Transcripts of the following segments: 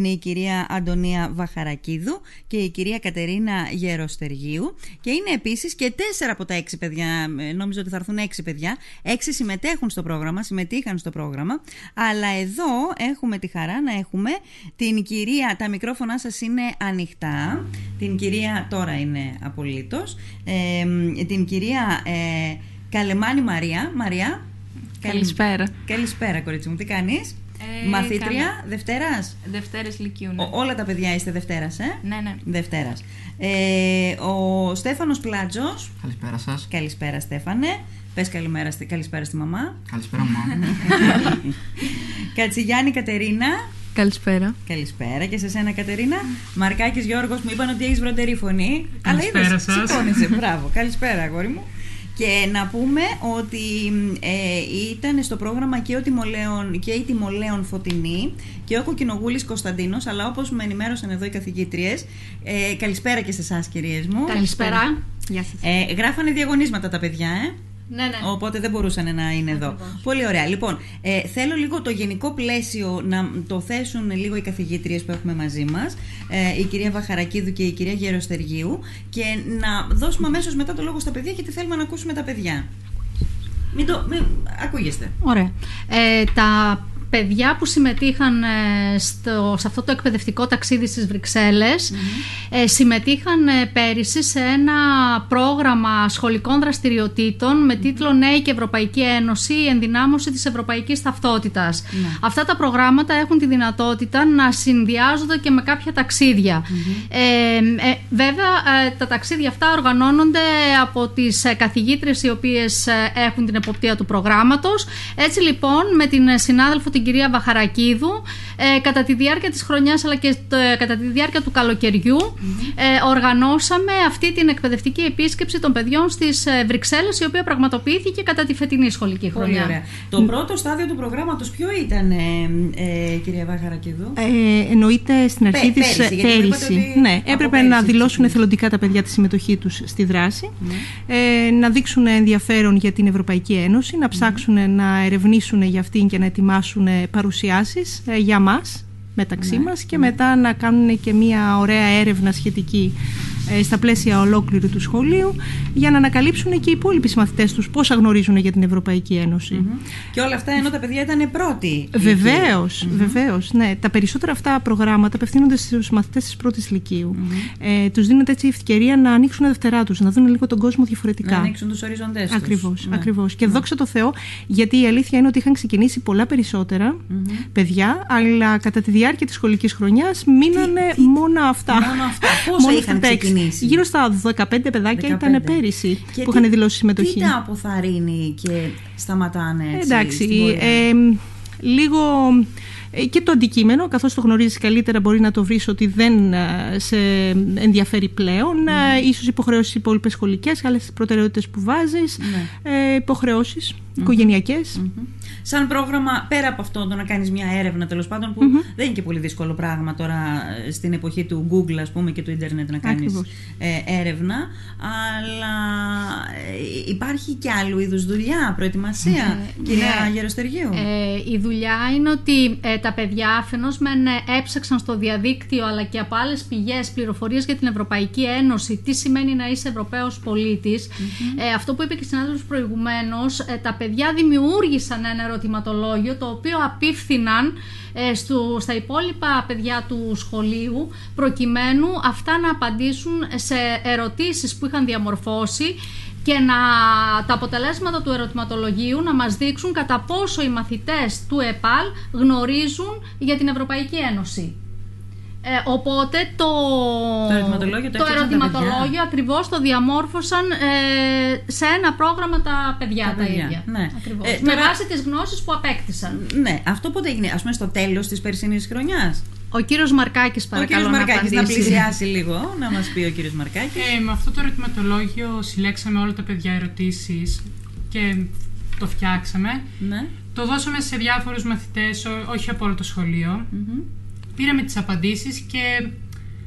Είναι η κυρία Αντωνία Βαχαρακίδου και η κυρία Κατερίνα Γεροστεργίου. Και είναι επίσης και τέσσερα από τα έξι παιδιά, ε, νόμιζα ότι θα έρθουν έξι παιδιά, έξι συμμετέχουν στο πρόγραμμα, συμμετείχαν στο πρόγραμμα, αλλά εδώ έχουμε τη χαρά να έχουμε την κυρία, τα μικρόφωνά σας είναι ανοιχτά, την κυρία, τώρα είναι απολύτως, ε, την κυρία ε, Καλεμάνη Μαρία, Μαρία, Καλησπέρα. Καλησπέρα κορίτσι μου, τι κάνεις; Ε, Μαθήτρια καλά. Δευτέρας; Δευτέρες Λυκείου. Ναι. Ο- όλα τα παιδιά είστε Δευτέρας, ε; ναι, ναι. Δευτέρας. Ε, ο Στέφανος Πλάτζος. Καλησπέρα σας. Καλησπέρα, Στέφανε. Πες καλημέρα, στη- καλησπέρα στη μαμά. Καλησπέρα, μαμά. Κατσιγιάννη Κατερίνα. Καλησπέρα. Καλησπέρα και σε σένα, Κατερίνα. Μαρκάκης Γιώργος, μου είπαν ότι έχεις βροντερή φωνή. Καλησπέρα είδες, σας. σηκώνεσαι. Μπράβο. Καλησπέρα, αγόρι μου. Και να πούμε ότι ε, ήταν στο πρόγραμμα και, ο Τιμολέων, και η Τιμολέων Φωτεινή και ο Κοκκινογούλης Κωνσταντίνος, αλλά όπως με ενημέρωσαν εδώ οι καθηγήτριες, ε, καλησπέρα και σε εσάς κυρίες μου. Καλησπέρα. Γεια σας. Ε, γράφανε διαγωνίσματα τα παιδιά, ε. Ναι, ναι. Οπότε δεν μπορούσαν να είναι εδώ. Ακριβώς. Πολύ ωραία. Λοιπόν, ε, θέλω λίγο το γενικό πλαίσιο να το θέσουν λίγο οι καθηγήτριες που έχουμε μαζί μας, ε, η κυρία Βαχαρακίδου και η κυρία Γεροστεργίου, και να δώσουμε αμέσως μετά το λόγο στα παιδιά, γιατί θέλουμε να ακούσουμε τα παιδιά. Μην το. Μην, ακούγεστε. Ωραία. Ε, τα παιδιά που συμμετείχαν ε, στο, σε αυτό το εκπαιδευτικό ταξίδι στις βρυξελλες ε, συμμετείχαν ε, πέρυσι σε ένα πρόγραμμα σχολικών δραστηριοτήτων με τίτλο «Νέη και Ευρωπαϊκή Ένωση, η ενδυνάμωση της ευρωπαϊκής ταυτότητας». Αυτά τα προγράμματα έχουν τη δυνατότητα να συνδυάζονται και με κάποια ταξίδια. Ε, ε, βέβαια, ε, τα ταξίδια αυτά οργανώνονται από τις ε, καθηγήτρες οι οποίες ε, έχουν την εποπτεία του προγράμματος. Έτσι λοιπόν, με την ε, συνάδελφο την κυρία Βαχαρακίδου, ε, κατά τη διάρκεια της χρονιάς αλλά και το- ε, κατά τη διάρκεια του καλοκαιριου ε, οργανώσαμε αυτή την εκπαιδευτική επίσκεψη των παιδιών στις ε, Βρυξέλλες, η οποία πραγματοποιήθηκε κατά τη φετινή σχολική Πολύ χρονιά. ωραία. Το πρώτο στάδιο του προγράμματος ποιο ήταν, ε, ε, κυρία Βαχαρακίδου; Ε, εννοείται στην αρχή Πέ- της πέρυσι, γιατί μου είπατε πέρυσι. ότι Ναι, από έπρεπε πέρυσι να δηλώσουν ξεκίνησε. εθελοντικά τα παιδιά τη συμμετοχή τους στη δράση, Ναι. ε, να δείξουν ενδιαφέρον για την Ευρωπαϊκή Ένωση, να ψάξουν να ερευνήσουν για αυτήν και να ετοιμάσουν παρουσιάσεις ε, για μας μεταξύ Ναι, μας και μετά να κάνουν και μια ωραία έρευνα σχετική ε, στα πλαίσια ολόκληρου του σχολείου για να ανακαλύψουν και οι υπόλοιποι μαθητές τους πόσα γνωρίζουν για την Ευρωπαϊκή Ένωση. Μμμ. Και όλα αυτά ενώ τα παιδιά ήταν πρώτοι. Βεβαίως, βεβαίως, ναι. Τα περισσότερα αυτά προγράμματα απευθύνονται στους μαθητέ της πρώτης λυκείου. Ε, τους δίνεται έτσι η ευκαιρία να ανοίξουν δευτερά τους, να δουν λίγο τον κόσμο διαφορετικά. Να ανοίξουν τους οριζοντές τους. Ακριβώς, Ναι. ακριβώς. Και δόξα τω Θεώ, γιατί η αλήθεια είναι ότι είχαν ξεκινήσει πολλά περισσότερα παιδιά, αλλά κατά τη διάρκεια της σχολικής χρονιάς μείνανε μόνο αυτά. μόνο αυτά. Πόσα Μόνο είχαν αυτά τα έξι. Ξεκινήσει; Γύρω στα 15 παιδάκια 15. ήταν πέρυσι Και που τι- είχαν δηλώσει συμμετοχή. Τι τα αποθαρρύνει και σταματάνε έτσι. Εντάξει, στην πορεία; ε, λίγο ε, και το αντικείμενο, καθώς το γνωρίζεις καλύτερα μπορεί να το βρεις ότι δεν ε, σε ενδιαφέρει πλέον. Mm. Ίσως υποχρεώσεις υπόλοιπες σχολικές, άλλες προτεραιότητες που βάζεις, Ναι. ε, υποχρεώσεις οικογενειακές. Μμμ. Σαν πρόγραμμα, πέρα από αυτό το να κάνεις μια έρευνα τέλος πάντων, που δεν είναι και πολύ δύσκολο πράγμα τώρα ε, στην εποχή του Google ας πούμε και του ίντερνετ να κάνεις Ακριβώς. ε, έρευνα, αλλά ε, υπάρχει και άλλου είδους δουλειά, προετοιμασία, κυρία ναι. Γεροστεργίου; Ε, η δουλειά είναι ότι ε, τα παιδιά αφενός μεν ε, έψαξαν στο διαδίκτυο αλλά και από άλλες πηγές πληροφορίες για την Ευρωπαϊκή Ένωση τι σημαίνει να είσαι Ευρωπαίος πολίτης. Ε, αυτό που είπε και η συνάδελφος προηγουμένως, ε, τα παιδιά δημιούργησαν ένα ερωτηματολόγιο το οποίο απίφθηναν ε, στο, στα υπόλοιπα παιδιά του σχολείου προκειμένου αυτά να απαντήσουν σε ερωτήσεις που είχαν διαμορφώσει και να, τα αποτελέσματα του ερωτηματολογίου να μας δείξουν κατά πόσο οι μαθητές του ΕΠΑΛ γνωρίζουν για την Ευρωπαϊκή Ένωση. Ε, οπότε το, Το ερωτηματολόγιο το το έφτιαξαν τα ερωτηματολόγιο παιδιά. ακριβώς το διαμόρφωσαν ε, σε ένα πρόγραμμα τα παιδιά Τα τα, παιδιά, ίδια. ναι. Ακριβώς. Ε, Με τώρα- βάση τις γνώσεις που απέκτησαν. Ναι, αυτό πότε έγινε, ας πούμε στο τέλος της περσινής χρονιάς; Ο κύριος Μαρκάκης Ο παρακαλώ κύριος να Μαρκάκης να απαντήσει. πλησιάσει λίγο, να μας πει ο κύριος Μαρκάκης. Ε, με αυτό το ερωτηματολόγιο συλλέξαμε όλα τα παιδιά ερωτήσεις και το φτιάξαμε. Ναι. Το δώσαμε σε διάφορους μαθητές, ό- όχι από όλο το σχολείο. Μμμ. Πήραμε τις απαντήσεις και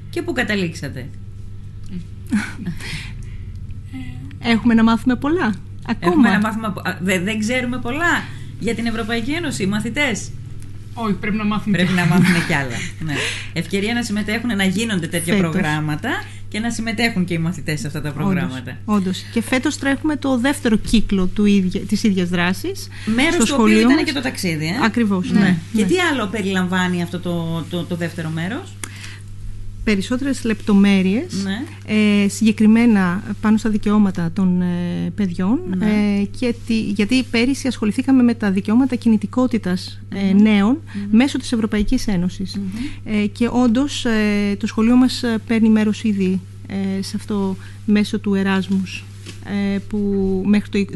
Και πού καταλήξατε; Έχουμε να μάθουμε πολλά. Ακόμα. Έχουμε ένα μάθημα. που- α, δε- δεν ξέρουμε πολλά για την Ευρωπαϊκή Ένωση, οι μαθητές. Όχι, πρέπει να μάθουν Πρέπει κι να άλλα. μάθουν κι άλλα. Ναι. Ευκαιρία να συμμετέχουν, να γίνονται τέτοια Φέτος. προγράμματα και να συμμετέχουν και οι μαθητές σε αυτά τα προγράμματα. Όντως, όντως. Και φέτος τρέχουμε το δεύτερο κύκλο του ίδια, της ίδιας δράσης. Μέρος στο του οποίου σχολείο ήταν μας. και το ταξίδι. Ε; Ακριβώς, Ναι. ναι, Και ναι. τι άλλο περιλαμβάνει αυτό το, το, το δεύτερο μέρος; Περισσότερες λεπτομέρειες, Ναι. ε, συγκεκριμένα πάνω στα δικαιώματα των ε, παιδιών Ναι. ε, και τι- γιατί πέρυσι ασχοληθήκαμε με τα δικαιώματα κινητικότητας ε, νέων μέσω της Ευρωπαϊκής Ένωσης. Ε, και όντως ε, το σχολείο μας ε, παίρνει μέρος ήδη ε, σε αυτό μέσω του Εράσμους ε, που μέχρι το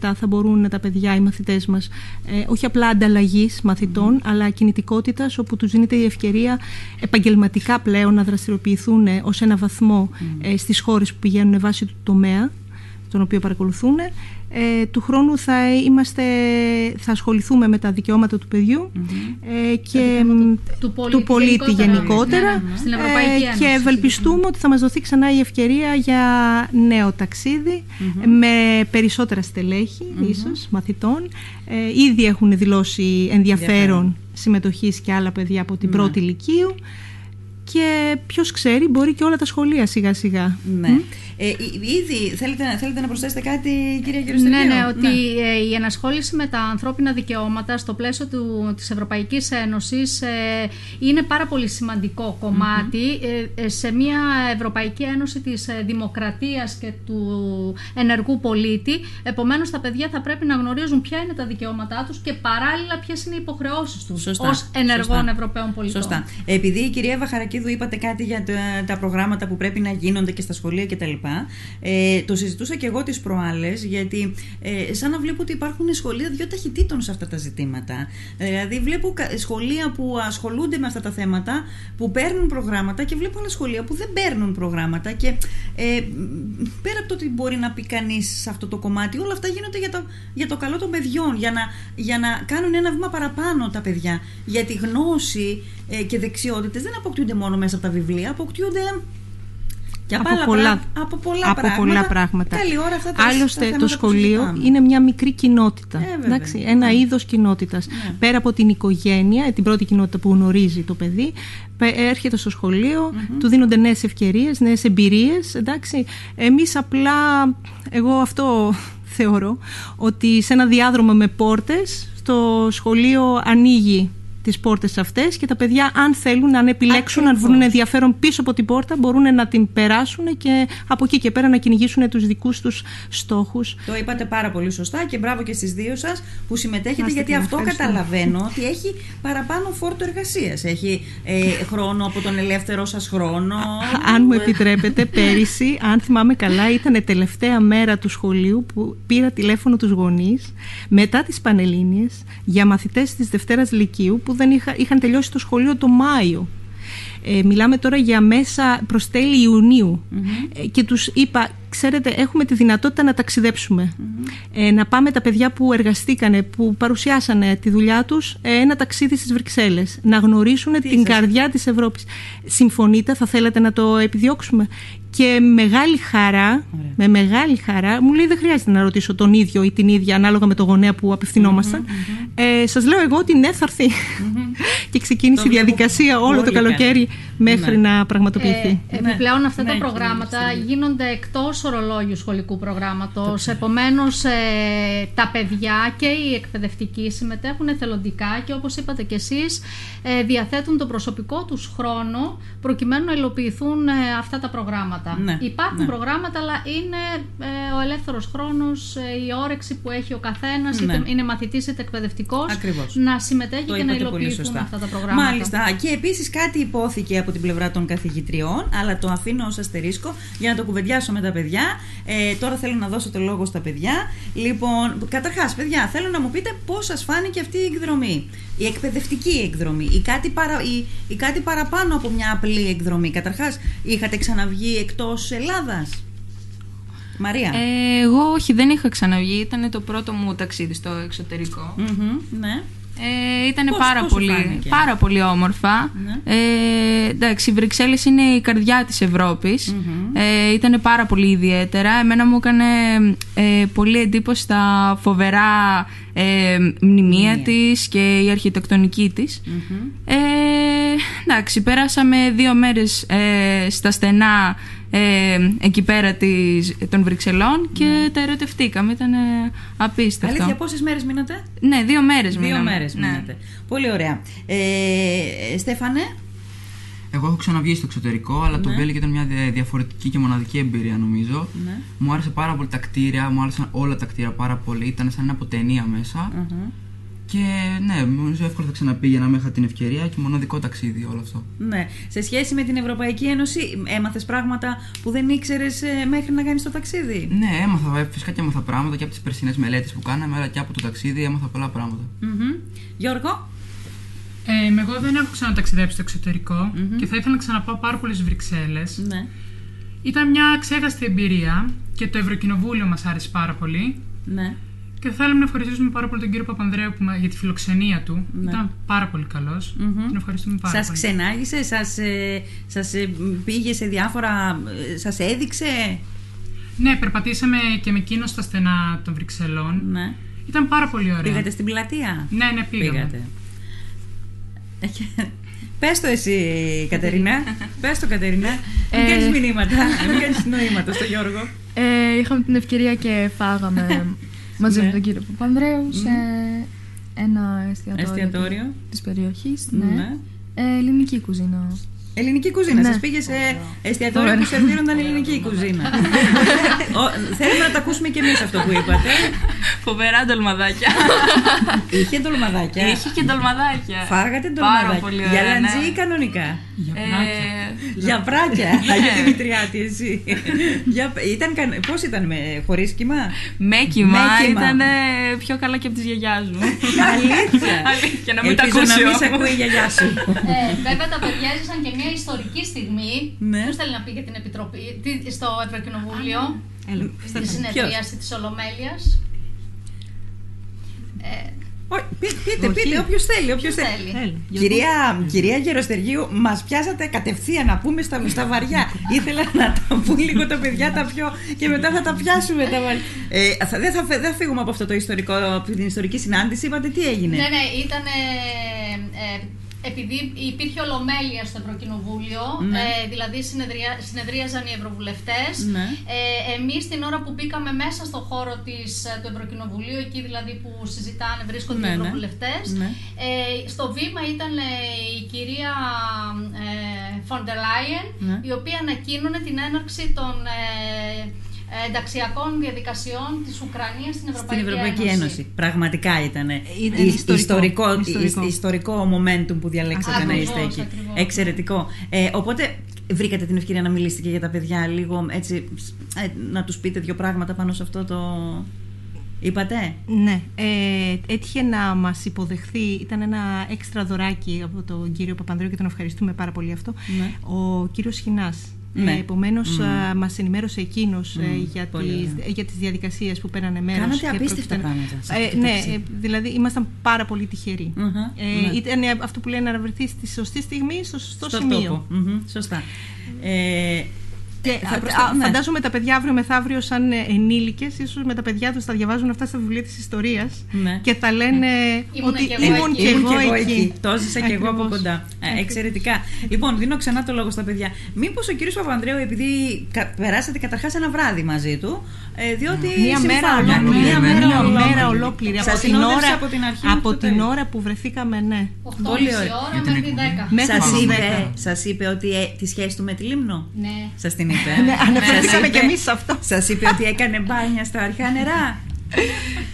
2027 θα μπορούν τα παιδιά, οι μαθητές μας ε, όχι απλά ανταλλαγής μαθητών αλλά κινητικότητας όπου τους δίνεται η ευκαιρία επαγγελματικά πλέον να δραστηριοποιηθούν ε, ως ένα βαθμό ε, στις χώρες που πηγαίνουν βάσει του τομέα τον οποίο παρακολουθούν. Ε, του χρόνου θα, είμαστε, θα ασχοληθούμε με τα δικαιώματα του παιδιου ε, και μ, του πολίτη πολίτη γενικότερα. γενικότερα, Ναι, ναι, ναι. Στην Ευρωπαϊκή ε, Ένωση και ευελπιστούμε ότι θα μας δοθεί ξανά η ευκαιρία για νέο ταξίδι με περισσότερα στελέχη ίσως μαθητών. Ε, ήδη έχουν δηλώσει ενδιαφέρον Ενδιαφέρον. συμμετοχής και άλλα παιδιά από την πρώτη ηλικίου και ποιος ξέρει μπορεί και όλα τα σχολεία σιγά σιγά. Ναι. Ε, εί- ήδη θέλετε, θέλετε να προσθέσετε κάτι, κυρία Γεροστερίου. Ναι, ναι, ότι ε, η ενασχόληση με τα ανθρώπινα δικαιώματα στο πλαίσιο του, της Ευρωπαϊκής Ένωσης ε, είναι πάρα πολύ σημαντικό κομμάτι ε, ε, σε μια Ευρωπαϊκή Ένωση της ε, δημοκρατίας και του ενεργού πολίτη. Επομένως, τα παιδιά θα πρέπει να γνωρίζουν ποια είναι τα δικαιώματά τους και παράλληλα ποιες είναι οι υποχρεώσεις τους Σωστά. ως ενεργών Σωστά. Ευρωπαίων πολιτών. Σωστά. Επειδή η κυρία Βαχαρακίδου είπατε κάτι για τα, τα προγράμματα που πρέπει να γίνονται και στα σχολεία κτλ. Ε, το συζητούσα και εγώ τις προάλλες, γιατί ε, σαν να βλέπω ότι υπάρχουν σχολεία δύο ταχυτήτων σε αυτά τα ζητήματα. Ε, δηλαδή, βλέπω κα- σχολεία που ασχολούνται με αυτά τα θέματα, που παίρνουν προγράμματα και βλέπω άλλα σχολεία που δεν παίρνουν προγράμματα. Και ε, μ, πέρα από το ότι μπορεί να πει κανείς σε αυτό το κομμάτι, όλα αυτά γίνονται για το, για το καλό των παιδιών, για να, για να κάνουν ένα βήμα παραπάνω τα παιδιά. Γιατί γνώση ε, και δεξιότητες δεν αποκτούνται μόνο μέσα από τα βιβλία, αποκτούνται και από, άλλα πολλά, πρά- από πολλά από πράγματα. πολλά πράγματα. Καλή ώρα αυτά τα, Άλλωστε, τα το θέματα που σχολείο συζητάμε. είναι μια μικρή κοινότητα. Ε, βέβαια. εντάξει, ένα Ναι. είδος κοινότητας. Πέρα από την οικογένεια, την πρώτη κοινότητα που γνωρίζει το παιδί, πε- έρχεται στο σχολειο του δίνονται νέες ευκαιρίες, νέες εμπειρίες. Εντάξει. Εμείς απλά, εγώ αυτό θεωρώ, ότι σε ένα διάδρομο με πόρτες, το σχολείο ανοίγει τις πόρτες αυτές και τα παιδιά αν θέλουν, αν επιλέξουν, αν Ακριβώς. βρουν ενδιαφέρον πίσω από την πόρτα μπορούν να την περάσουν και από εκεί και πέρα να κυνηγήσουν τους δικούς τους στόχους. Το είπατε πάρα πολύ σωστά και μπράβο και στις δύο σας που συμμετέχετε Να είστε γιατί καλά, αυτό ευχαριστώ. καταλαβαίνω ότι έχει παραπάνω φόρτο εργασίας. Έχει ε, χρόνο από τον ελεύθερο σας χρόνο. Αν μου επιτρέπετε, πέρυσι, αν θυμάμαι καλά, ήταν τελευταία μέρα του σχολείου που πήρα τηλέφωνο τους γονείς μετά τις Πανελλήνιες για μαθητές της Δευτέρας Λυκείου που δεν είχα, είχαν τελειώσει το σχολείο το Μάιο. Ε, μιλάμε τώρα για μέσα προς τέλη Ιουνίου. Ε, και τους είπα, ξέρετε, έχουμε τη δυνατότητα να ταξιδεψουμε Ε, να πάμε τα παιδιά που εργαστήκανε, που παρουσιάσανε τη δουλειά τους, ε, ένα ταξίδι στις Βρυξέλλες. Να γνωρίσουν την σας- καρδιά της Ευρώπης. Συμφωνείτε, θα θέλατε να το επιδιώξουμε; Και μεγάλη χαρά, με μεγάλη χαρά, μου λέει δεν χρειάζεται να ρωτήσω τον ίδιο ή την ίδια ανάλογα με το γονέα που απευθυνόμασταν. Ε, σας λέω εγώ ότι ναι θα έρθει. και ξεκίνησε Το η διαδικασία βλέπω όλο το πολύ καλοκαίρι καλά. μέχρι Ναι. να πραγματοποιηθεί. Ε, επιπλέον αυτά Ναι, τα κύριε προγράμματα Χριστίδη. γίνονται εκτός ορολόγιου σχολικού προγράμματος. Επομένως ε, τα παιδιά και οι εκπαιδευτικοί συμμετέχουν εθελοντικά και όπως είπατε και εσείς ε, διαθέτουν το προσωπικό τους χρόνο προκειμένου να υλοποιηθούν ε, αυτά τα προγράμματα. Ναι, Υπάρχουν ναι. προγράμματα αλλά είναι ε, ο ελεύθερος χρόνος, ε, η όρεξη που έχει ο καθένας, Ναι. είτε είναι μαθητής είτε εκπαιδευτικός, Ακριβώς. να συμμετέχει Το και να είπατε πολύ υλοποιηθούν σωστά. αυτά τα προγράμματα. Μάλιστα. Και επίσης κάτι υπόθηκε από την πλευρά των καθηγητριών, αλλά το αφήνω ως αστερίσκο για να το κουβεντιάσω με τα παιδιά. Ε, τώρα θέλω να δώσω το λόγο στα παιδιά. Λοιπόν, καταρχάς, παιδιά, θέλω να μου πείτε πώς σας φάνηκε αυτή η εκδρομή. Η εκπαιδευτική εκδρομή, η κάτι, παρα, η, η κάτι παραπάνω από μια απλή εκδρομή. Καταρχάς, είχατε ξαναβγεί εκτός Ελλάδας. Μαρία. Ε, εγώ όχι, δεν είχα ξαναβγεί. Ήταν το πρώτο μου ταξίδι στο εξωτερικό. Μμμ, ναι. Ε, ήταν Πώς- πάρα, πώς σου πολύ, φάνηκε; πάρα πολύ όμορφα. Ναι. Ε, εντάξει, οι Βρυξέλλες είναι η καρδιά της ευρωπης Ε, ήταν πάρα πολύ ιδιαίτερα. Εμένα μου έκανε ε, πολύ εντύπωση τα φοβερά ε, μνημεία της και η αρχιτεκτονική της. Ε, εντάξει, πέρασαμε δύο μέρες ε, στα στενά ε, εκεί πέρα της, των Βρυξελών και τα ερωτευτήκαμε. Ήταν ε, απίστευτο. Αλήθεια, πόσες μέρες μείνατε; Ναι, δύο μέρες Δύο μείναμε. μέρες Ναι. μείνατε. Πολύ ωραία. Ε, Στέφανε, Εγώ έχω ξαναβγεί στο εξωτερικό, αλλά το Βέλγιο ήταν μια δια- διαφορετική και μοναδική εμπειρία νομίζω. Ναι. Μου άρεσε πάρα πολύ τα κτίρια, μου άρεσαν όλα τα κτίρια πάρα πολύ. Ήταν σαν από ταινία μέσα. Και ναι, νομίζω εύκολα θα ξαναπήγαινα αν είχα την ευκαιρία και μοναδικό ταξίδι όλο αυτό. ναι. σε σχέση με την Ευρωπαϊκή Ένωση, έμαθες πράγματα που δεν ήξερες μέχρι να κάνεις το ταξίδι; Ναι, έμαθα, ε, φυσικά και έμαθα πράγματα και από τις περσινές μελέτες που κάναμε, αλλά και από το ταξίδι έμαθα πολλά πράγματα. Μμμ. Γιώργο, Ε, εγώ δεν έχω ξαναταξιδέψει στο εξωτερικό και θα ήθελα να ξαναπάω πάρα πολλές Βρυξέλλες. ναι. Ήταν μια ξέχαστη εμπειρία και το Ευρωκοινοβούλιο μας άρεσε πάρα πολύ. ναι. Και θα θέλαμε να ευχαριστήσουμε πάρα πολύ τον κύριο Παπανδρέου που, μα- για τη φιλοξενία του. Ναι. Ήταν πάρα πολύ καλός. Τον ευχαριστούμε πάρα Σας πολύ. ξενάγησε, σας, ε, σας ε, πήγε σε διάφορα, ε, σας έδειξε; Ναι, περπατήσαμε και με εκείνο στα στενά των Βρυξελών. Ναι. Ήταν πάρα πολύ ωραία. Πήγατε στην πλατεία; Ναι, ναι, πήγαμε. Πήγατε. Πες το εσύ, Κατερίνα. Πες το, Κατερίνα. Μην Ε. κάνεις μηνύματα. Μην κάνεις νοήματα στο Γιώργο. Ε, είχαμε την ευκαιρία και φάγαμε μαζί Ναι. με τον κύριο Παπανδρέου σε ένα εστιατόριο, Εστιατόριο. της περιοχής. Ναι. Ναι. Ε, ελληνική κουζίνα. Ελληνική κουζίνα. Ναι. Σας πήγε σε εστιατόριο που σερβίρονταν ελληνική κουζίνα. Ο- Θέλουμε να τα ακούσουμε κι εμείς αυτό που είπατε. Φοβερά ντολμαδάκια. Είχε ντολμαδάκια. Είχε και ντολμαδάκια. Φάγατε Πάρα ντολμαδάκια. πολύ Για ωραία, λαντζή ναι. ή κανονικά; Ε, Για πράκια. Αγία Δημητριάτη, εσύ. Για, ήταν, καν- πώς ήταν με χωρίς κύμα; με κύμα Με κύμα. ήταν πιο καλά και από τις γιαγιάς μου. Αλήθεια. Αλήθεια, να μην τα Ελπίζω ακούσει να μην σε όμως. ακούει η γιαγιά σου. Ε, βέβαια τα παιδιά έζησαν και μια ιστορική στιγμή. Ναι. Ποιος θέλει να πει για την Επιτροπή, τι- στο Ευρωκοινοβούλιο, στη συνεδρίαση της Ολομέλειας. Ε, Όχι, πεί- Πείτε, Όχι. πείτε, όποιος θέλει. Όποιος Ποιος θέλει. θέλει. Έλα, Κυρία, κυρία Γεροστεργίου, μας πιάσατε κατευθείαν να πούμε στα, στα βαριά. Ήθελα να τα πούν λίγο τα παιδιά τα πιο. και μετά θα τα πιάσουμε τα βαριά. Ε, θα, δεν, θα, φε- δεν θα φύγουμε από αυτό το ιστορικό, από την ιστορική συνάντηση. Είπατε τι έγινε; Ναι, ναι, ήταν. Ε, επειδή υπήρχε ολομέλεια στο Ευρωκοινοβούλιο, Ναι. ε, δηλαδή συνεδρια, συνεδρίαζαν οι Ευρωβουλευτές. Ναι. Ε, εμείς την ώρα που μπήκαμε μέσα στο χώρο της, ε, του Ευρωκοινοβουλίου, εκεί δηλαδή που συζητάνε, βρίσκονται Ναι, οι ναι. Ευρωβουλευτές, Ναι. ε, στο βήμα ήταν ε, η κυρία Φοντερ Λάιεν, Ναι. η οποία ανακοίνωνε την έναρξη των ε, ε, ενταξιακών διαδικασιών της Ουκρανίας στην Ευρωπαϊκή, Στην Ευρωπαϊκή Ένωση. Πραγματικά ήταν. Ήταν ιστορικό. ιστορικό, Ιστορικό. υ- ιστορικό momentum που διαλέξατε να Ακριβώς, είστε εκεί. ακριβώς. Εξαιρετικό. Ε, οπότε βρήκατε την ευκαιρία να μιλήσετε και για τα παιδιά λίγο έτσι, ε, να τους πείτε δύο πράγματα πάνω σε αυτό το... Είπατε; Ναι, ε, έτυχε να μας υποδεχθεί, ήταν ένα έξτρα δωράκι από τον κύριο Παπανδρέου και τον ευχαριστούμε πάρα πολύ αυτό, Ναι. ο κύριος Χινάς. Ναι. Ε, επομένως α, μας ενημέρωσε εκείνος ε, για, πολύ τις, ωραία. για τις διαδικασίες που πέρανε μέρος. Κάνατε και απίστευτα πρόκειται- πράγματα σε Ε, αυτό το ναι, ταξίδι. ε, δηλαδή ήμασταν πάρα πολύ τυχεροί. Μμμ, Ε, ναι. Ήταν ε, αυτό που λένε να βρεθείς στη σωστή στιγμή, στο σωστό στο σημείο. τόπο. Μμμ, σωστά. Ε, Και θα α, προσθέ- α, ναι. φαντάζομαι τα παιδιά αύριο μεθαύριο, σαν ε, ενήλικες, ίσως με τα παιδιά τους θα διαβάζουν αυτά στα βιβλία της ιστορίας Ναι. και θα λένε Ήμουνα ότι κι εγώ ήμουν εκεί. και Ήμουν εγώ εκεί. Το έζησα και εγώ από Ακριβώς. κοντά. Ε, εξαιρετικά. Λοιπόν, δίνω ξανά το λόγο στα παιδιά. Μήπως ο κύριος Παπανδρέου, επειδή κα- περάσατε καταρχάς ένα βράδυ μαζί του, ε, διότι. Μία μέρα συμφώνανε. ολόκληρη. Μία Μία μέρα Μία ολόκληρη. μέρα ολόκληρη. Σας Από την συνόδευσε ώρα, από την αρχή από μέχρι το την τέλος. ώρα που βρεθήκαμε, ναι. 8.30 Πολύ ωραία. ώρα Για την μέχρι εκπομπή. 10. Μέχρι Σας τις είπε, 10. σας είπε ότι ε, τη σχέση του με τη Λίμνο; Ναι. Σας την είπε. Ναι, αναφερθήκαμε είπε- κι εμείς σε αυτό. Σας είπε ότι έκανε μπάνια στα αρχαία νερά.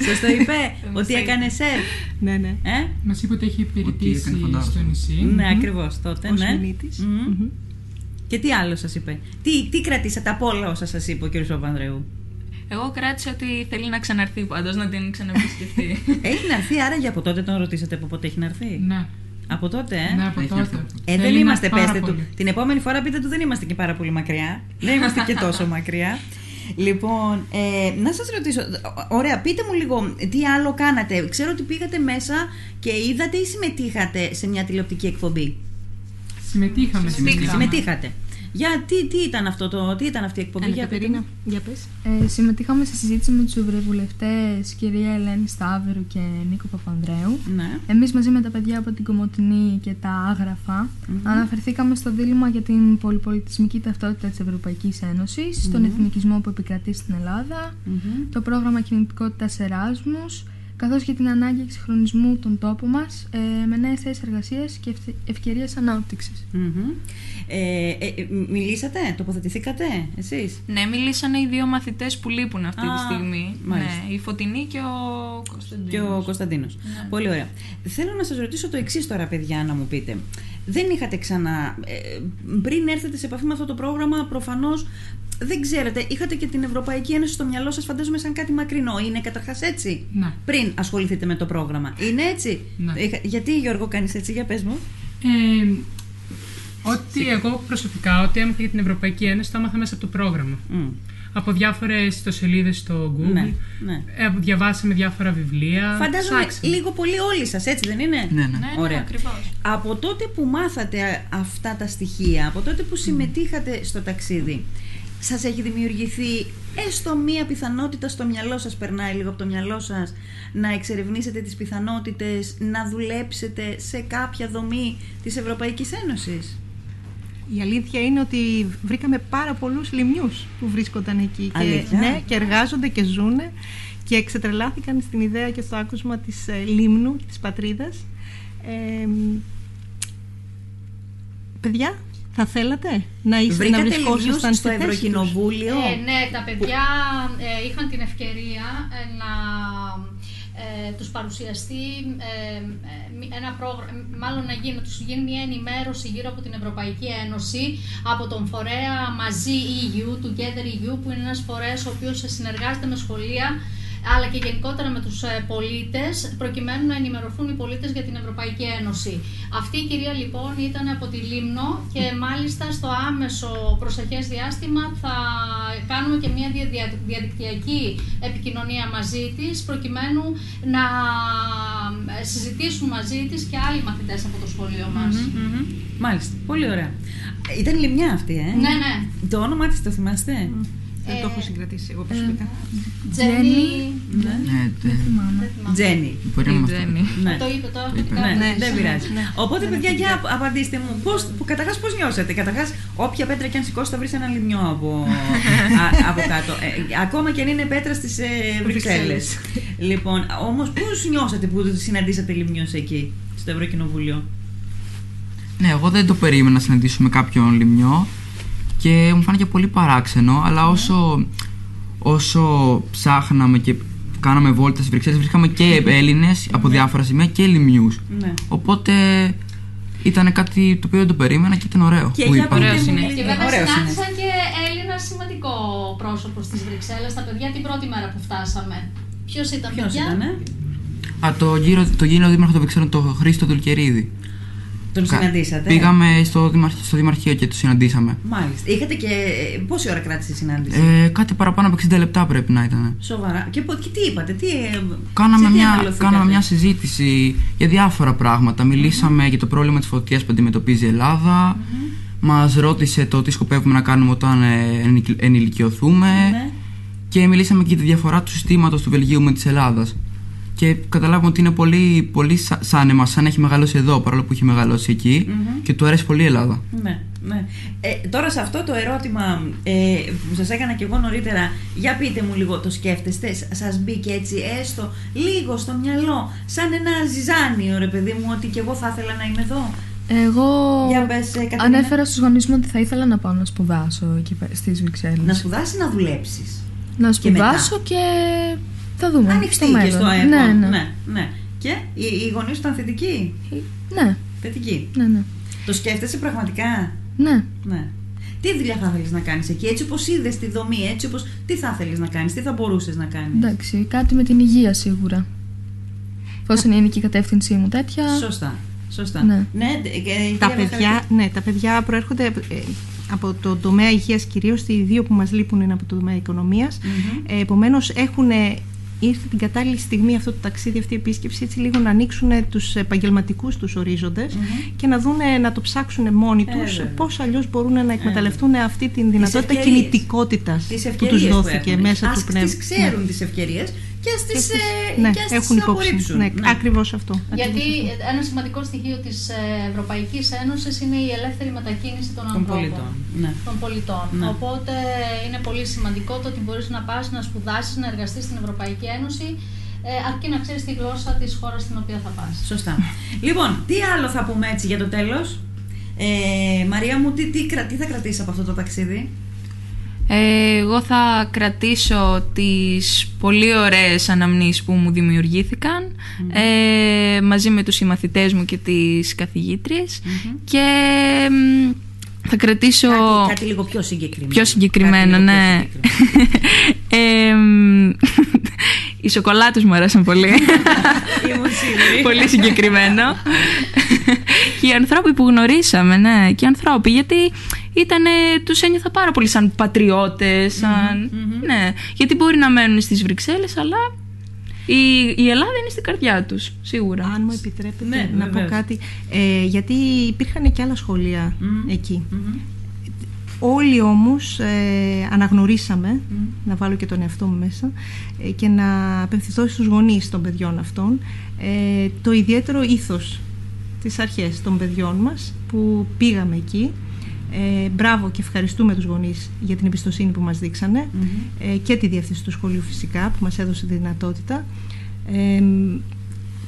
Σας το είπε ότι έκανε σερ. Ναι, ναι. Ε; Μας είπε ότι έχει υπηρετήσει έκανε φαντάσου. στο νησί. Ναι, ακριβώς τότε. Ως ναι. μηνύτης. Μμμ. Μμμ. Και τι άλλο σας είπε; Τι, τι κρατήσατε από όλα όσα σας είπε ο κ. Παπανδρέου; Εγώ κράτησα ότι θέλει να ξαναρθεί πάντως, να την ξαναεπισκεφτεί. Έχει να έρθει άραγε από τότε τον ρωτήσατε από πότε έχει να έρθει; Ναι, Από τότε, ε; ναι, από Έχει τότε. έρθει. Ε, δεν Θέλει να είμαστε, πάρα πέστε του. πολύ. Την επόμενη φορά πείτε του δεν είμαστε και πάρα πολύ μακριά. Δεν είμαστε και τόσο μακριά. Λοιπόν, ε, να σας ρωτήσω, ωραία, πείτε μου λίγο τι άλλο κάνατε. Ξέρω ότι πήγατε μέσα και είδατε ή συμμετείχατε σε μια τηλεοπτική εκπομπή; Συμμετείχαμε. Συμμετείχατε. Για τι, τι, ήταν αυτό το, τι ήταν αυτή η εκπομπή, Άννα για πείτε Κατερίνα, μου. για πες. Ε, συμμετείχαμε στη συζήτηση με τους ευρωβουλευτές κυρία Ελένη Σταύρου και Νίκο Παπανδρέου. Ναι. Εμείς μαζί με τα παιδιά από την Κομωτινή και τα αγραφα αναφερθήκαμε στο δίλημα για την πολυπολιτισμική ταυτότητα της Ευρωπαϊκής Ένωσης, στον εθνικισμό που επικρατεί στην ελλαδα το πρόγραμμα κινητικότητας Εράσμους, καθώς και την ανάγκη εξυγχρονισμού των τόπων μας ε, με νέες θέσεις εργασίας και ευθε- ευκαιρίες ανάπτυξης. Μμμ. Ε, ε, ε, μιλήσατε, τοποθετηθήκατε εσείς; Ναι, μιλήσανε οι δύο μαθητές που λείπουν αυτή Α, τη στιγμή. μάλιστα. Ναι, η Φωτεινή και ο Κωνσταντίνος. Και ο Κωνσταντίνος. Πολύ ωραία. Θέλω να σας ρωτήσω το εξής τώρα, παιδιά, να μου πείτε. Δεν είχατε ξανά. ε, πριν έρθετε σε επαφή με αυτό το πρόγραμμα, προφανώς δεν ξέρετε, είχατε και την Ευρωπαϊκή Ένωση στο μυαλό σας, φαντάζομαι σαν κάτι μακρινό. Είναι καταρχάς έτσι. Ναι. Πριν ασχοληθείτε με το πρόγραμμα. Είναι έτσι; Ναι. Είχα- Γιατί, Γιώργο, κάνεις έτσι, για πες μου. Ε, ότι εγώ προσωπικά, ότι έμαθα για την Ευρωπαϊκή Ένωση, το έμαθα μέσα από το πρόγραμμα. Μμ. Από διάφορες ιστοσελίδες στο Google. Ναι, ναι. Ε, διαβάσαμε διάφορα βιβλία. Φαντάζομαι ψάξαμε. λίγο πολύ όλοι σας, έτσι δεν είναι; Ναι, ναι. Ναι, ναι, Ωραία. ακριβώς. Από τότε που μάθατε αυτά τα στοιχεία, από τότε που συμμετείχατε στο ταξίδι, σας έχει δημιουργηθεί έστω μία πιθανότητα στο μυαλό σας, περνάει λίγο από το μυαλό σας, να εξερευνήσετε τις πιθανότητες, να δουλέψετε σε κάποια δομή της Ευρωπαϊκής Ένωσης; Η αλήθεια είναι ότι βρήκαμε πάρα πολλούς λιμνιούς που βρίσκονταν εκεί και, Αλήθεια; ναι, και εργάζονται και ζούνε και εξετρελάθηκαν στην ιδέα και στο άκουσμα της ε, λίμνου και της πατρίδας. Ε, μ, παιδιά, θα θέλατε να είστε να Βρήκατε λιμνιούς βρισκόσασταν στο στη θέση τους; Ευρωκοινοβούλιο; Ε, ναι, τα παιδιά ε, είχαν την ευκαιρία ε, να ε, τους παρουσιαστεί ε, ε, μη- ένα πρόγραμμα, μάλλον να γίνει, να τους γίνει μια ενημέρωση γύρω από την Ευρωπαϊκή Ένωση από τον φορέα Μαζί EU, Together EU, που είναι ένας φορέας ο οποίος συνεργάζεται με σχολεία αλλά και γενικότερα με τους ε, πολίτες, προκειμένου να ενημερωθούν οι πολίτες για την Ευρωπαϊκή Ένωση. Αυτή η κυρία λοιπόν ήταν από τη Λίμνο και μάλιστα στο άμεσο προσεχές διάστημα θα κάνουμε και μια δια- δια- διαδικτυακή επικοινωνία μαζί της, προκειμένου να ε, συζητήσουν μαζί της και άλλοι μαθητές από το σχολείο μας. Μμμ. Μάλιστα, πολύ ωραία. Ήταν λιμνιά αυτή, ε; Ναι, ναι. Το όνομα της το θυμάστε; Δεν το έχω συγκρατήσει εγώ προσωπικά. Τζένι. Ναι. Ναι, τε- Τζένι. Μπορεί να Η μας το Τζέννη. Ναι. Το είπε, το έχω είπε. πει Ναι, κάποιος. δεν πειράζει. Οπότε, παιδιά, για απ- απαντήστε μου. Πώς, που, καταρχάς, πώς νιώσατε. Καταρχάς, όποια πέτρα και αν σηκώσει θα βρεις ένα λιμνιό από, α, από κάτω. Ε, ακόμα και αν είναι πέτρα στις ε, Βρυξέλλες. λοιπόν, όμως πώς νιώσατε που συναντήσατε λιμνιούς εκεί, στο Ευρωκοινοβούλιο; Ναι, εγώ δεν το περίμενα να συναντήσουμε κάποιον λιμνιό και μου φάνηκε πολύ παράξενο, αλλά όσο, όσο ψάχναμε και κάναμε βόλτες στις Βρυξέλλες, βρίσκαμε και Έλληνες από διάφορα σημεία και λιμνιούς. Ναι. Οπότε ήταν κάτι το οποίο δεν το περίμενα και ήταν ωραίο Και που για είπαν. πείτε Ωραίος μου είναι. λίγο- Και βέβαια ωραίος είναι. συνάντησα και Έλληνα σημαντικό πρόσωπο στις Βρυξέλλες, τα παιδιά την πρώτη μέρα που φτάσαμε. Ποιος ήταν, Ποιος παιδιά; ήτανε; Α, το γύρο, το γύρο δήμαρχο των Βρυξέλλων, το Χρήστο Δουλκερίδη. Τον Κα- συναντήσατε; Πήγαμε στο, δημαρχ- στο Δημαρχείο και το συναντήσαμε. Μάλιστα. Είχατε και. ε, Πόση ώρα κράτησε η συνάντηση; Ε, κάτι παραπάνω από 60 λεπτά πρέπει να ήταν. Σοβαρά. Και, πο- και τι είπατε, τι. ε, Κάναμε σε τι μια, αναλωθήκατε; κάναμε μια συζήτηση για διάφορα πράγματα. Μιλήσαμε για το πρόβλημα της φωτιάς που αντιμετωπίζει η Ελλάδα. Μας ρώτησε το τι σκοπεύουμε να κάνουμε όταν ε, ενηλικ- ενηλικιωθούμε. Ναι. Και μιλήσαμε και για τη διαφορά του συστήματος του Βελγίου με της Ελλάδας. Και καταλάβουμε ότι είναι πολύ, πολύ σα- σαν εμάς, σαν να έχει μεγαλώσει εδώ παρόλο που έχει μεγαλώσει εκεί. Και του αρέσει πολύ η Ελλάδα. Ναι, ναι. Ε, τώρα σε αυτό το ερώτημα ε, που σας έκανα και εγώ νωρίτερα, για πείτε μου λίγο, το σκέφτεστε, Σ- σας μπήκε έτσι έστω λίγο στο μυαλό, σαν ένα ζυζάνιο ρε παιδί μου, ότι και εγώ θα ήθελα να είμαι εδώ; Εγώ Για πες, ε, Κατερίνα. ανέφερα στους γονείς μου ότι θα ήθελα να πάω να σπουδάσω εκεί πέ- στις Βρυξέλλες. Να σπουδάσεις να δουλέψεις; Να και μετά. σπουδάσω και, θα δούμε Ανοιχτή στο και μέλλον. στο ΑΕΠ. ναι, ναι. ναι, ναι. Και οι, οι γονείς σου ήταν θετικοί, ναι, θετικοί. ναι, ναι. Το σκέφτεσαι πραγματικά; ναι. Ναι. Τι δουλειά θα ήθελε να κάνεις εκεί, έτσι όπως είδες τη δομή, έτσι όπω. Τι θα ήθελε να κάνεις, τι θα μπορούσες να κάνεις; Εντάξει, κάτι με την υγεία σίγουρα. Εφόσον είναι και η κατεύθυνσή μου τέτοια. Σωστά. Σωστά. Ναι. ναι ε, και- Τα κυρία παιδιά, Βαχαράκη. ναι, τα παιδιά προέρχονται. ε, από το τομέα υγείας κυρίως, οι δύο που μας λείπουν είναι από το τομέα οικονομίας. Ε, επομένως έχουν ήρθε την κατάλληλη στιγμή αυτό το ταξίδι, αυτή η επίσκεψη, έτσι λίγο να ανοίξουν τους επαγγελματικούς τους οριζοντε και να δουν, να το ψάξουν μόνοι τους Ε, βέβαια. πώς αλλιώς μπορούν να εκμεταλλευτούν αυτή τη δυνατότητα ευκαιρίες. κινητικότητας Τις που ευκαιρίες του δόθηκε έχουν. μέσα Ας του πνεύμα. τις ξέρουν τις ευκαιρίες και ας τις, ε, ναι, και ας τις έχουν υπόψη. απορρίψουν. Ναι, ακριβώς αυτό. Γιατί ένα σημαντικό στοιχείο της ε, Ευρωπαϊκής Ένωσης είναι η ελεύθερη μετακίνηση των, Των ανθρώπων. πολιτών. Ναι. των πολιτών. Ναι. Οπότε είναι πολύ σημαντικό το ότι μπορείς να πας να σπουδάσεις, να εργαστείς στην Ευρωπαϊκή Ένωση ε, αρκεί να ξέρεις τη γλώσσα της χώρας στην οποία θα πας. Σωστά. λοιπόν, τι άλλο θα πούμε έτσι για το τέλος; Ε, Μαρία μου, τι, τι, κρα- τι θα κρατήσεις από αυτό το ταξίδι; Ε, εγώ θα κρατήσω τις πολύ ωραίες αναμνήσεις που μου δημιουργηθηκαν ε, μαζί με τους συμμαθητές μου και τις καθηγητριες και μ, θα κρατήσω Κάτι, κάτι λίγο πιο συγκεκριμένο. πιο συγκεκριμένο, Κάτι λίγο ναι. πιο συγκεκριμένο. ε, μ, οι σοκολάτες μου αρέσαν πολύ. Ήμουν σίγουρη. πολύ συγκεκριμένο. και οι ανθρώποι που γνωρίσαμε, ναι, και οι ανθρώποι, γιατί ήταν, τους ένιωθα πάρα πολύ σαν πατριώτες, σαν, ναι, γιατί μπορεί να μένουν στις Βρυξέλλες, αλλά η, η Ελλάδα είναι στην καρδιά τους, σίγουρα. Αν μου επιτρέπετε Ναι, να βεβαίως. πω κάτι. Ε, γιατί υπήρχαν και άλλα σχολεία εκεί. Όλοι όμως ε, αναγνωρίσαμε, να βάλω και τον εαυτό μου μέσα, ε, και να απευθυνθώ στους γονείς των παιδιών αυτών, ε, το ιδιαίτερο ήθος της αρχές των παιδιών μας που πήγαμε εκεί. Ε, μπράβο και ευχαριστούμε τους γονείς για την εμπιστοσύνη που μας διξανε ε, και τη διεύθυνση του σχολείου φυσικά που μας έδωσε τη δυνατότητα.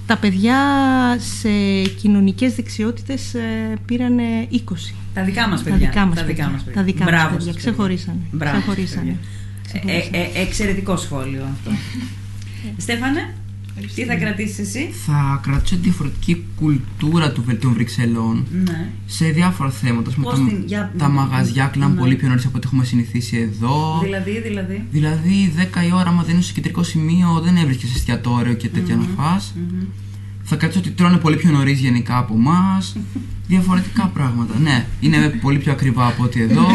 Ε, τα παιδιά σε κοινωνικές δεξιότητες ε, πήραν 20. Τα δικά μας Τα παιδιά. δικά μας τα παιδιά. δικά μας παιδιά. Τα δικά μας Μπράβο παιδιά. σας, Ξεχωρίσανε. Μπράβο σας, Ξεχωρίσανε. παιδιά. Ε, ε, ε, εξαιρετικό σχόλιο αυτό. Στέφανε, τι θα κρατήσεις εσύ; Θα κρατήσω τη διαφορετική κουλτούρα του, Βε- των Βρυξελών Ναι. σε διάφορα θέματα. Ας πούμε, Πώς τα, την- για- τα μαγαζιά κλείναν Ναι. πολύ πιο νωρίς από ό,τι έχουμε συνηθίσει εδώ. Δηλαδή, δηλαδή; Δηλαδή, 10 η ώρα, άμα δεν είσαι στο κεντρικό σημείο, δεν έβρισκες εστιατόριο και τέτοια να φας. Θα κρατήσω ότι τρώνε πολύ πιο νωρίς γενικά από εμάς. Διαφορετικά πράγματα. Ναι, είναι πολύ πιο ακριβά από ό,τι εδώ.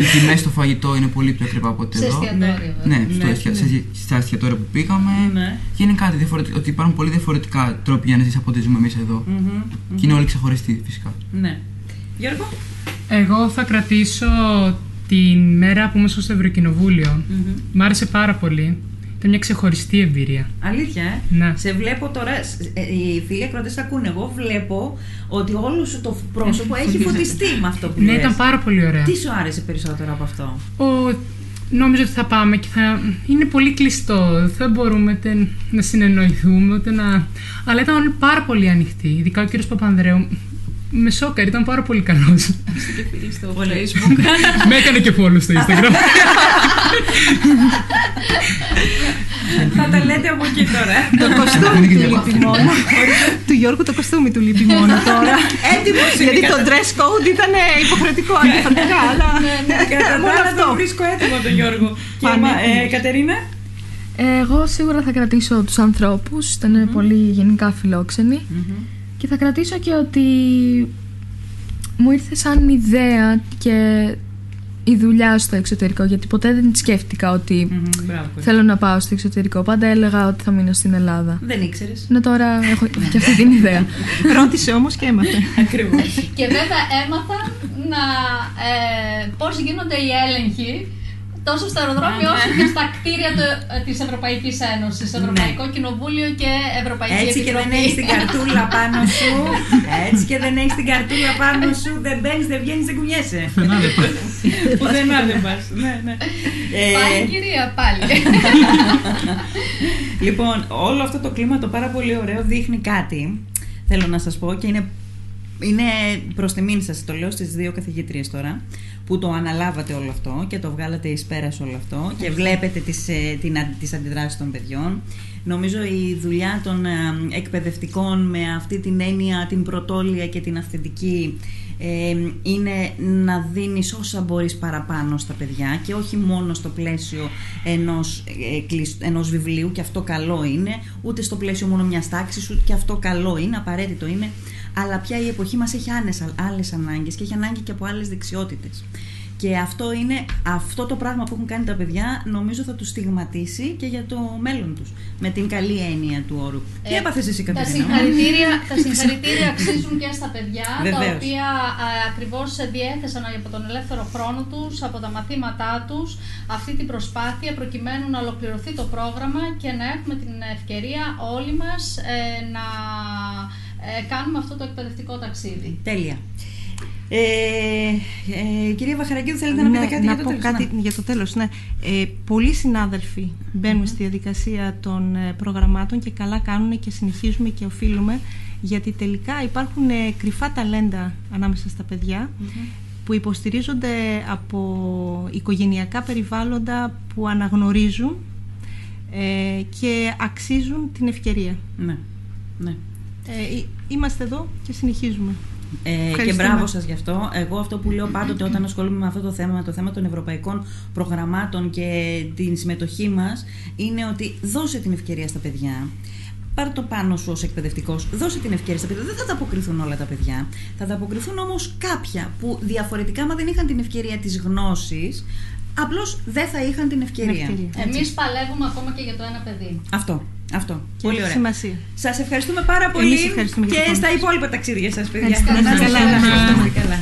Οι τιμές στο φαγητό είναι πολύ πιο ακριβά από ό,τι Σε εδώ. εστιατόριο, βέβαια. Ναι, στο Ναι, εστια- ναι. σε- στα εστιατόρια που πήγαμε. Ναι. Γενικά διαφορετικά, ότι υπάρχουν πολύ διαφορετικά τρόποι για να ζήσει από ό,τι ζούμε εμείς εδώ. Μμμ. Και είναι όλοι ξεχωριστοί φυσικά. Ναι. Γιώργο; Εγώ θα κρατήσω την μέρα που ήμουν στο ευρωκοινοβουλιο Μ' άρεσε πάρα πολύ. Ήταν μια ξεχωριστή εμπειρία. Αλήθεια, ε; Ναι. Σε βλέπω τώρα, σ- ε, οι φίλοι ακροτές τα ακούνε. Εγώ βλέπω ότι όλο σου το πρόσωπο έχει φωτιστεί με αυτό που Ναι, λες. ήταν πάρα πολύ ωραία. Τι σου άρεσε περισσότερο από αυτό; Ο... Νόμιζα ότι θα πάμε και θα. Είναι πολύ κλειστό. Δεν θα μπορούμε ούτε να συνεννοηθούμε, ούτε να. Αλλά ήταν όλοι πάρα πολύ ανοιχτοί. Ειδικά ο κύριος Παπανδρέου. Με σόκαρ, ήταν πάρα πολύ καλός. στο Πολύ. Facebook. με έκανε και follow στο Instagram. Θα τα λέτε από εκεί τώρα. Το κοστούμι του λείπει μόνο. του Γιώργου το κοστούμι του λείπει μόνο τώρα. Έτοιμος είναι Γιατί κατά- το dress code ήταν υποχρεωτικό αντιφατικά, αλλά Κατά τα μόνο άλλα τον αυτό. βρίσκω έτοιμο τον Γιώργο. Και Πανέτοιμος. μα- ε, Κατερίνα; Εγώ σίγουρα θα κρατήσω τους ανθρώπους, ήταν πολύ γενικά φιλόξενοι. Και θα κρατήσω και ότι μου ήρθε σαν ιδέα και η δουλειά στο εξωτερικό, γιατί ποτέ δεν σκέφτηκα ότι Μμμ, Μπράβο. κορίτσι. θέλω να πάω στο εξωτερικό. Πάντα έλεγα ότι θα μείνω στην Ελλάδα. Δεν ήξερες. Ναι, τώρα έχω και αυτή την ιδέα. Ρώτησε όμως και έμαθε. Ακριβώς. Και βέβαια έμαθα να, ε, πώς γίνονται οι έλεγχοι τόσο στο αεροδρόμιο όσο και στα κτίρια του, ε, της Ευρωπαϊκής Ένωσης, Ευρωπαϊκό Κοινοβούλιο και Ευρωπαϊκή Έτσι και Επιτροπή. δεν έχεις την καρτούλα πάνω σου. Έτσι και δεν έχεις την καρτούλα πάνω σου. Δεν μπαίνεις, δεν βγαίνεις, δεν κουνιέσαι. Πουθενά δεν πας. Ναι, ναι. Ε, Πάει κυρία πάλι. Λοιπόν, όλο αυτό το κλίμα το πάρα πολύ ωραίο δείχνει κάτι. Θέλω να σας πω και είναι, είναι προς τιμήν σας, το λέω στις δύο καθηγήτριες τώρα, που το αναλάβατε όλο αυτό και το βγάλατε εις πέρας όλο αυτό και βλέπετε τις, ε, την, αν- τις αντιδράσεις των παιδιών. Νομίζω η δουλειά των ε, εκπαιδευτικών με αυτή την έννοια, την πρωτόλια και την αυθεντική ε, είναι να δίνεις όσα μπορείς παραπάνω στα παιδιά και όχι μόνο στο πλαίσιο ενός, ε, κλεισ- ενός βιβλίου και αυτό καλό είναι, ούτε στο πλαίσιο μόνο μιας τάξης, ούτε και αυτό καλό είναι, απαραίτητο είναι, αλλά πια η εποχή μας έχει άλλες ανάγκες και έχει ανάγκη και από άλλες δεξιότητες. Και αυτό είναι αυτό το πράγμα που έχουν κάνει τα παιδιά, νομίζω θα τους στιγματίσει και για το μέλλον τους. Με την καλή έννοια του όρου. Τι ε, έπαθες εσύ, Κατερίνα; Τα συγχαρητήρια, τα συγχαρητήρια αξίζουν και στα παιδιά, τα οποία ακριβώς διέθεσαν από τον ελεύθερο χρόνο τους, από τα μαθήματά τους, αυτή την προσπάθεια προκειμένου να ολοκληρωθεί το πρόγραμμα και να έχουμε την ευκαιρία όλοι μας ε, να ε, κάνουμε αυτό το εκπαιδευτικό ταξίδι. Τέλεια. Ε, ε, κυρία Βαχαρακίδου, θέλετε να πείτε κάτι να για το πω τέλος; κάτι για το τέλος. Ναι. Ε, πολλοί συνάδελφοι στη διαδικασία των ε, προγραμμάτων και καλά κάνουν και συνεχίζουμε και οφείλουμε γιατί τελικά υπάρχουν ε, κρυφά ταλέντα ανάμεσα στα παιδιά που υποστηρίζονται από οικογενειακά περιβάλλοντα που αναγνωρίζουν ε, και αξίζουν την ευκαιρία. Ναι, ναι. Ε, είμαστε εδώ και συνεχίζουμε. Ε, και μπράβο σας γι' αυτό. Εγώ αυτό που λέω πάντοτε όταν ασχολούμαι με αυτό το θέμα, το θέμα των ευρωπαϊκών προγραμμάτων και την συμμετοχή μας, είναι ότι δώσε την ευκαιρία στα παιδιά. Πάρε το πάνω σου ως εκπαιδευτικός, δώσε την ευκαιρία στα παιδιά. Δεν θα τα αποκριθούν όλα τα παιδιά. Θα τα αποκριθούν όμως κάποια που διαφορετικά, μα δεν είχαν την ευκαιρία της γνώσης, απλώς δεν θα είχαν την ευκαιρία. Εμείς παλεύουμε ακόμα και για το ένα παιδί. Αυτό. Αυτό. Και πολύ ωραία. Σημασία. Σας ευχαριστούμε πάρα πολύ ευχαριστούμε και για την στα υπόλοιπα ταξίδια σας, παιδιά. Ευχαριστώ. Να είστε καλά. Ευχαριστώ. Να είστε καλά.